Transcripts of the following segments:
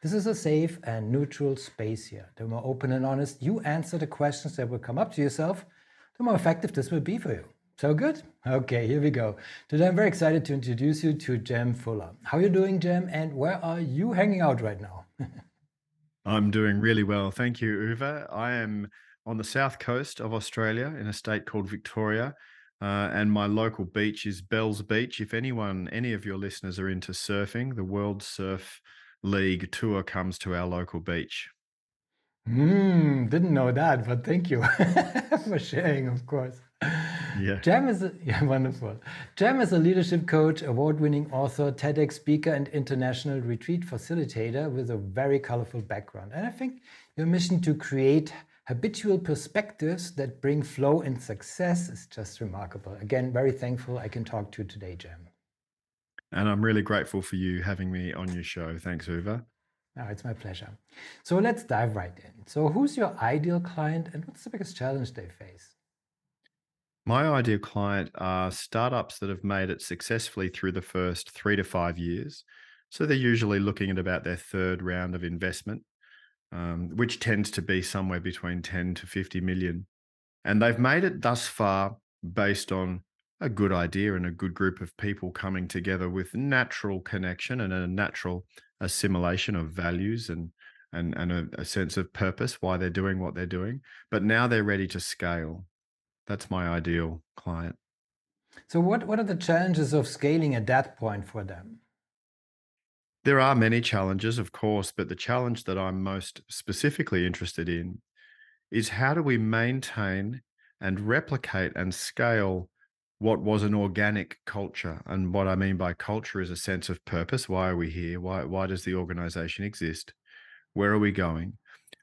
This is a safe and neutral space here. The more open and honest you answer the questions that will come up to yourself, the more effective this will be for you. So good? Okay, here we go. Today I'm very excited to introduce you to Jem Fuller. How are you doing, Jem, and where are you hanging out right now? I'm doing really well. Thank you, Uwe. I am on the south coast of Australia in a state called Victoria. Uh, and my local beach is Bells Beach. If anyone, any of your listeners are into surfing, the World Surf League tour comes to our local beach. Hmm, didn't know that, but thank you for sharing, of course. Yeah. Jem is a, yeah, wonderful. Jem is a leadership coach, award-winning author, TEDx speaker, and international retreat facilitator with a very colorful background. And I think your mission to create habitual perspectives that bring flow and success is just remarkable. Again, very thankful I can talk to you today, Jem. And I'm really grateful for you having me on your show. Thanks, Uwe. Oh, it's my pleasure. So let's dive right in. So, who's your ideal client and what's the biggest challenge they face? My ideal client are startups that have made it successfully through the first three to five years. So, they're usually looking at about their third round of investment, um, which tends to be somewhere between 10 to 50 million. And they've made it thus far based on a good idea and a good group of people coming together with natural connection and a natural assimilation of values and and and a, a, sense of purpose why they're doing what they're doing but now they're ready to scale. That's my ideal client. So what what are the challenges of scaling at that point for them? There are many challenges of course but the challenge that i'm most specifically interested in is how do we maintain and replicate and scale what was an organic culture. And what I mean by culture is a sense of purpose. Why are we here? Why, why does the organization exist? Where are we going?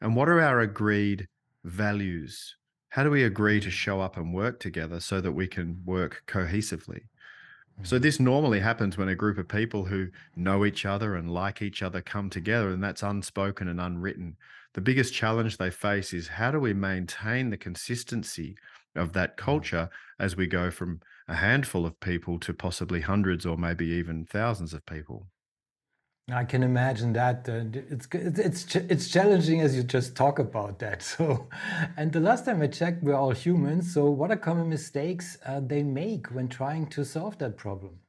And what are our agreed values? How do we agree to show up and work together so that we can work cohesively? So, mm-hmm. this normally happens when a group of people who know each other and like each other come together, and that's unspoken and unwritten. The biggest challenge they face is how do we maintain the consistency of that mm-hmm. culture as we go from a handful of people to possibly hundreds or maybe even thousands of people. I can imagine that uh, it's it's it's challenging as you just talk about that. So, and the last time I checked, we're all humans. So, what are common mistakes uh, they make when trying to solve that problem?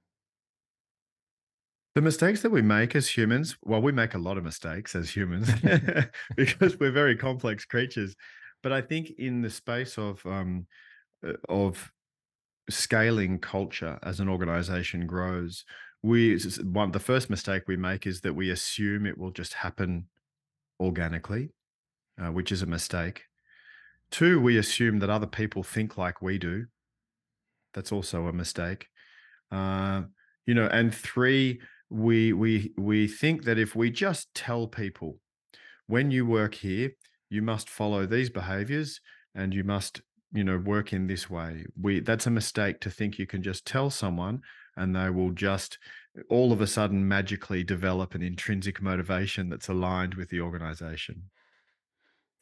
The mistakes that we make as humans, well, we make a lot of mistakes as humans because we're very complex creatures. But I think in the space of um, uh, of scaling culture as an organization grows, we one the first mistake we make is that we assume it will just happen organically, uh, which is a mistake. Two, we assume that other people think like we do. That's also a mistake. Uh, you know, and three, we we we think that if we just tell people when you work here, you must follow these behaviors and you must you know work in this way. We that's a mistake to think you can just tell someone and they will just all of a sudden magically develop an intrinsic motivation that's aligned with the organization.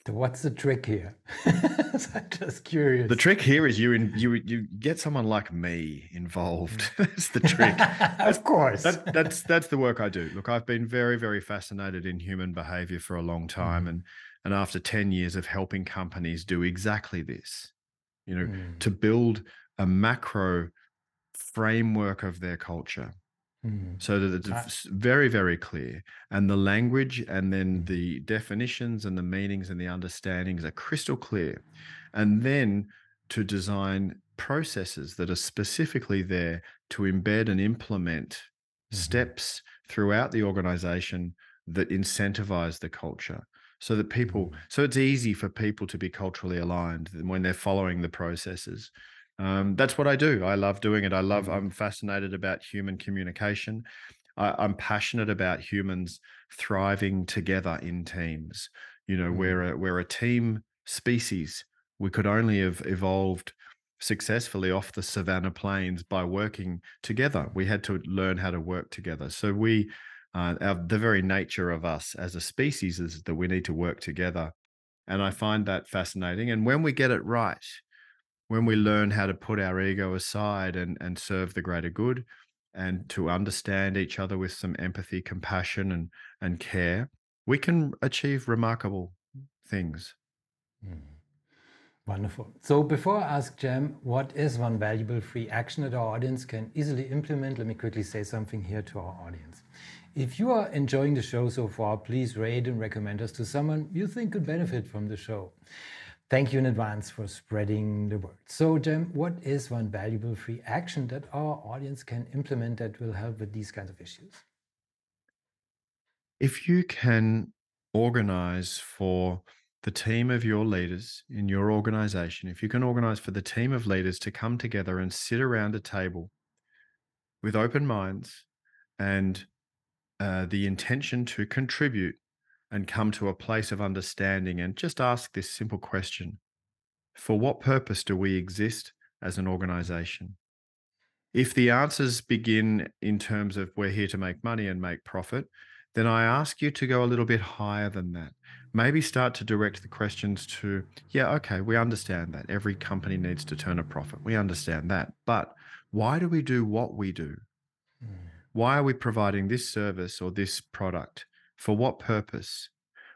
So what's the trick here? I'm just curious. the trick here is you in, you you get someone like me involved. Mm. that's the trick. Of course. that, that's that's the work i do. Look i've been very very fascinated in human behavior for a long time mm. and and after 10 years of helping companies do exactly this you know, mm. to build a macro framework of their culture mm. so that it's very, very clear. And the language and then mm. the definitions and the meanings and the understandings are crystal clear. And then to design processes that are specifically there to embed and implement mm-hmm. steps throughout the organization that incentivize the culture so that people mm. so it's easy for people to be culturally aligned when they're following the processes um, that's what i do i love doing it i love i'm fascinated about human communication I, i'm passionate about humans thriving together in teams You know, Mm. we're a, we're a team species. We could only have evolved successfully off the savannah plains by working together. We had to learn how to work together. So we, uh, our, the very nature of us as a species is that we need to work together. And I find that fascinating. And when we get it right, when we learn how to put our ego aside and, and serve the greater good and to understand each other with some empathy, compassion, and, and care, we can achieve remarkable things. Mm. Wonderful. So before I ask Jem, what is one valuable free action that our audience can easily implement? Let me quickly say something here to our audience. If you are enjoying the show so far, please rate and recommend us to someone you think could benefit from the show. Thank you in advance for spreading the word. So, Jem, what is one valuable free action that our audience can implement that will help with these kinds of issues? If you can organize for the team of your leaders in your organization, if you can organize for the team of leaders to come together and sit around a table with open minds and uh, the intention to contribute and come to a place of understanding and just ask this simple question For what purpose do we exist as an organization? If the answers begin in terms of we're here to make money and make profit, then I ask you to go a little bit higher than that. Maybe start to direct the questions to, yeah, okay, we understand that. Every company needs to turn a profit. We understand that. But why do we do what we do? Mm. Why are we providing this service or this product? For what purpose?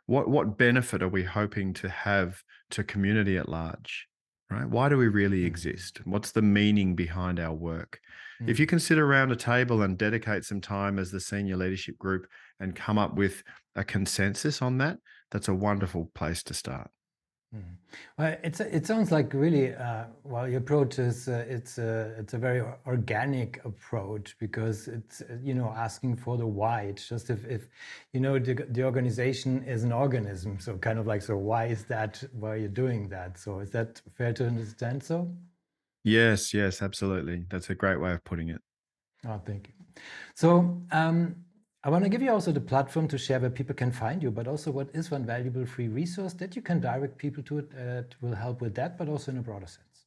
What what benefit are we hoping to have to community at large? Right? Why do we really Mm. exist? What's the meaning behind our work? If you Mm. can sit around a table and dedicate some time as the senior leadership group and come up with a consensus on that, that's a wonderful place to start. Mm. Well, it's it sounds like really uh, well. Your approach is uh, it's a it's a very organic approach because it's uh, you know asking for the why. It's just if if you know the the organization is an organism, so kind of like so why is that why are you're doing that? So is that fair to understand? So Yes, yes, absolutely. That's a great way of putting it. oh, thank you. So um, I want to give you also the platform to share where people can find you, but also what is one valuable free resource that you can direct people to it uh, that will help with that, but also in a broader sense.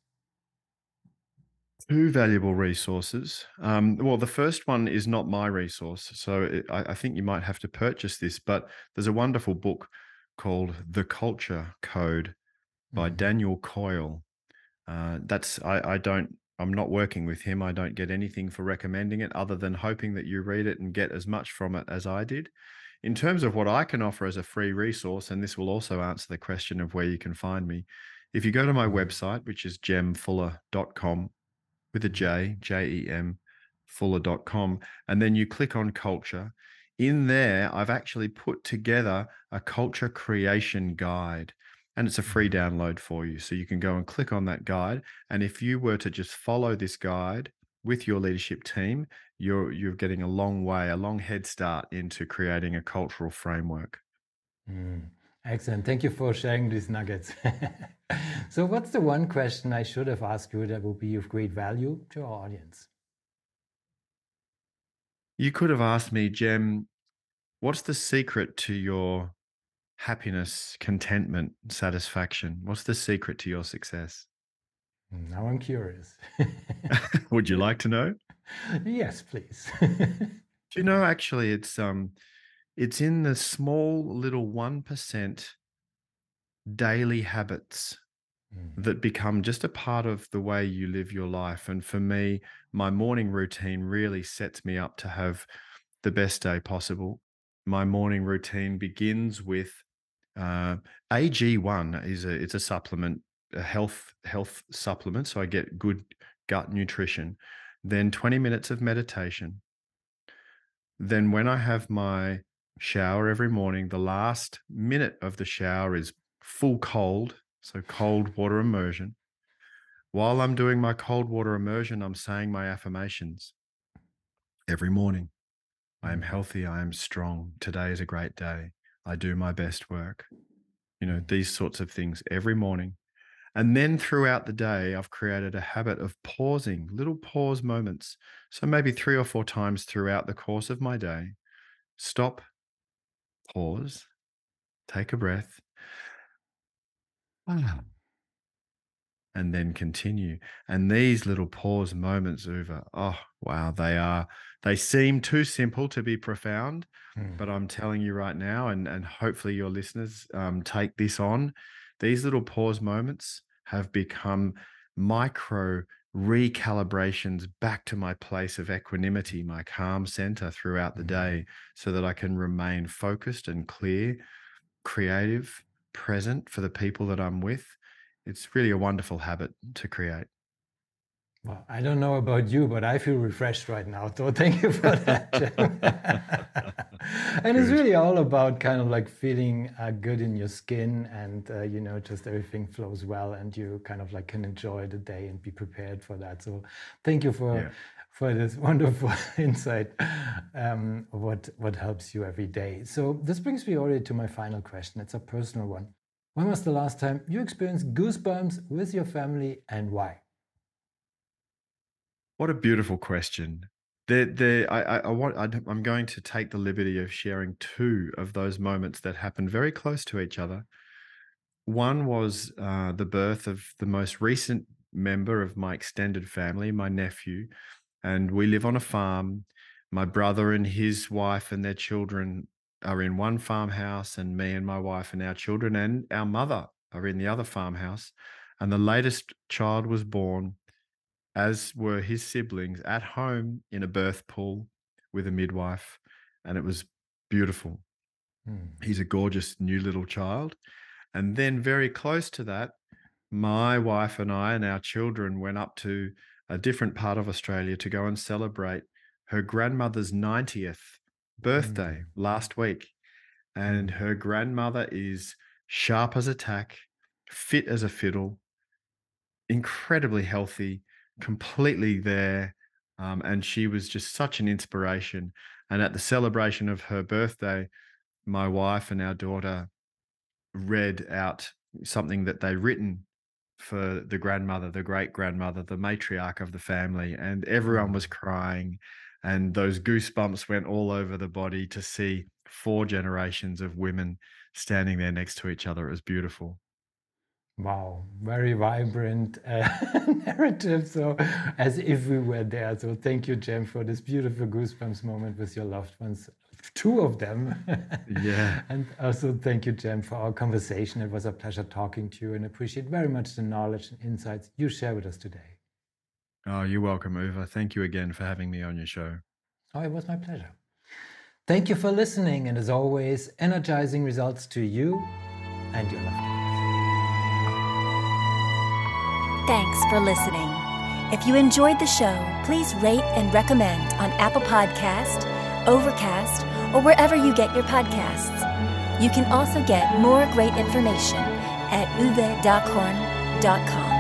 Two valuable resources. Um, well, the first one is not my resource, so it, I, I think you might have to purchase this. But there's a wonderful book called The Culture Code by Mhm. Daniel Coyle. Uh, that's I, I don't. I'm not working with him. I don't get anything for recommending it, other than hoping that you read it and get as much from it as I did. In terms of what I can offer as a free resource, and this will also answer the question of where you can find me. If you go to my website, which is jemfuller.com, with a J, J E M, fuller.com. And then you click on culture. In there, I've actually put together a culture creation guide, and it's a free download for you. So you can go and click on that guide. And if you were to just follow this guide with your leadership team, you're you're getting a long way, a long head start into creating a cultural framework. Mm, excellent. Thank you for sharing these nuggets. so, what's the one question I should have asked you that would be of great value to our audience? You could have asked me, Jem, what's the secret to your happiness, contentment, satisfaction? What's the secret to your success? Now I'm curious. Would you like to know? yes, please. Do you know actually it's um it's in the small little 1% daily habits Mm, that become just a part of the way you live your life. And for me, my morning routine really sets me up to have the best day possible. My morning routine begins with uh, AG1 is a it's a supplement, a health health supplement, so I get good gut nutrition. Then 20 minutes of meditation. Then when I have my shower every morning, the last minute of the shower is full cold, so cold water immersion. While I'm doing my cold water immersion, I'm saying my affirmations every morning. I am mm, healthy. I am strong. Today is a great day. I do my best work. You know, these sorts of things every morning. And then throughout the day, I've created a habit of pausing, little pause moments. So maybe three or four times throughout the course of my day, stop, pause, take a breath, and then continue. And these little pause moments, Uwe, oh wow, they are they seem too simple to be profound, mm. but I'm telling you right now, and and hopefully your listeners um, take this on. These little pause moments have become micro recalibrations back to my place of equanimity, my calm center throughout the mm-hmm. day, so that I can remain focused and clear, creative, present for the people that I'm with. It's really a wonderful habit to create. Well, I don't know about you, but I feel refreshed right now. So thank you for that. and it's really all about kind of like feeling uh, good in your skin and, uh, you know, just everything flows well and you kind of like can enjoy the day and be prepared for that. So thank you for. Yeah. For this wonderful insight, um, what what helps you every day. So this brings me already to my final question. It's a personal one. When was the last time you experienced goosebumps with your family and why? What a beautiful question. There, there. I, I, want. I'm going to take the liberty of sharing two of those moments that happened very close to each other. One was uh, the birth of the most recent member of my extended family, my nephew, and we live on a farm. My brother and his wife and their children are in one farmhouse, and me and my wife and our children and our mother are in the other farmhouse. And the latest child was born as were his siblings, at home in a birth pool with a midwife. And it was beautiful. Mm. He's a gorgeous new little child. And then, very close to that, my wife and I and our children went up to a different part of Australia to go and celebrate her grandmother's 90th birthday mm. last week. And hmm. her grandmother is sharp as a tack, fit as a fiddle, incredibly healthy, completely there. Um, and she was just such an inspiration. And at the celebration of her birthday, my wife and our daughter read out something that they'd written for the grandmother, the great grandmother, the matriarch of the family, and everyone was mm. crying. And those goosebumps went all over the body to see four generations of women standing there next to each other. It was beautiful. Wow, very vibrant uh, narrative. So, as if we were there. So, thank you, Jem, for this beautiful goosebumps moment with your loved ones. Two of them. Yeah. and also, thank you, Jem, for our conversation. It was a pleasure talking to you and appreciate very much the knowledge and insights you share with us today. Oh, you're welcome, Uwe. Thank you again for having me on your show. Oh, it was my pleasure. Thank you for listening. And as always, energizing results to you and your loved ones. Thanks for listening. If you enjoyed the show, please rate and recommend on Apple Podcast, Overcast, or wherever you get your podcasts. You can also get more great information at uwedockhorn.com.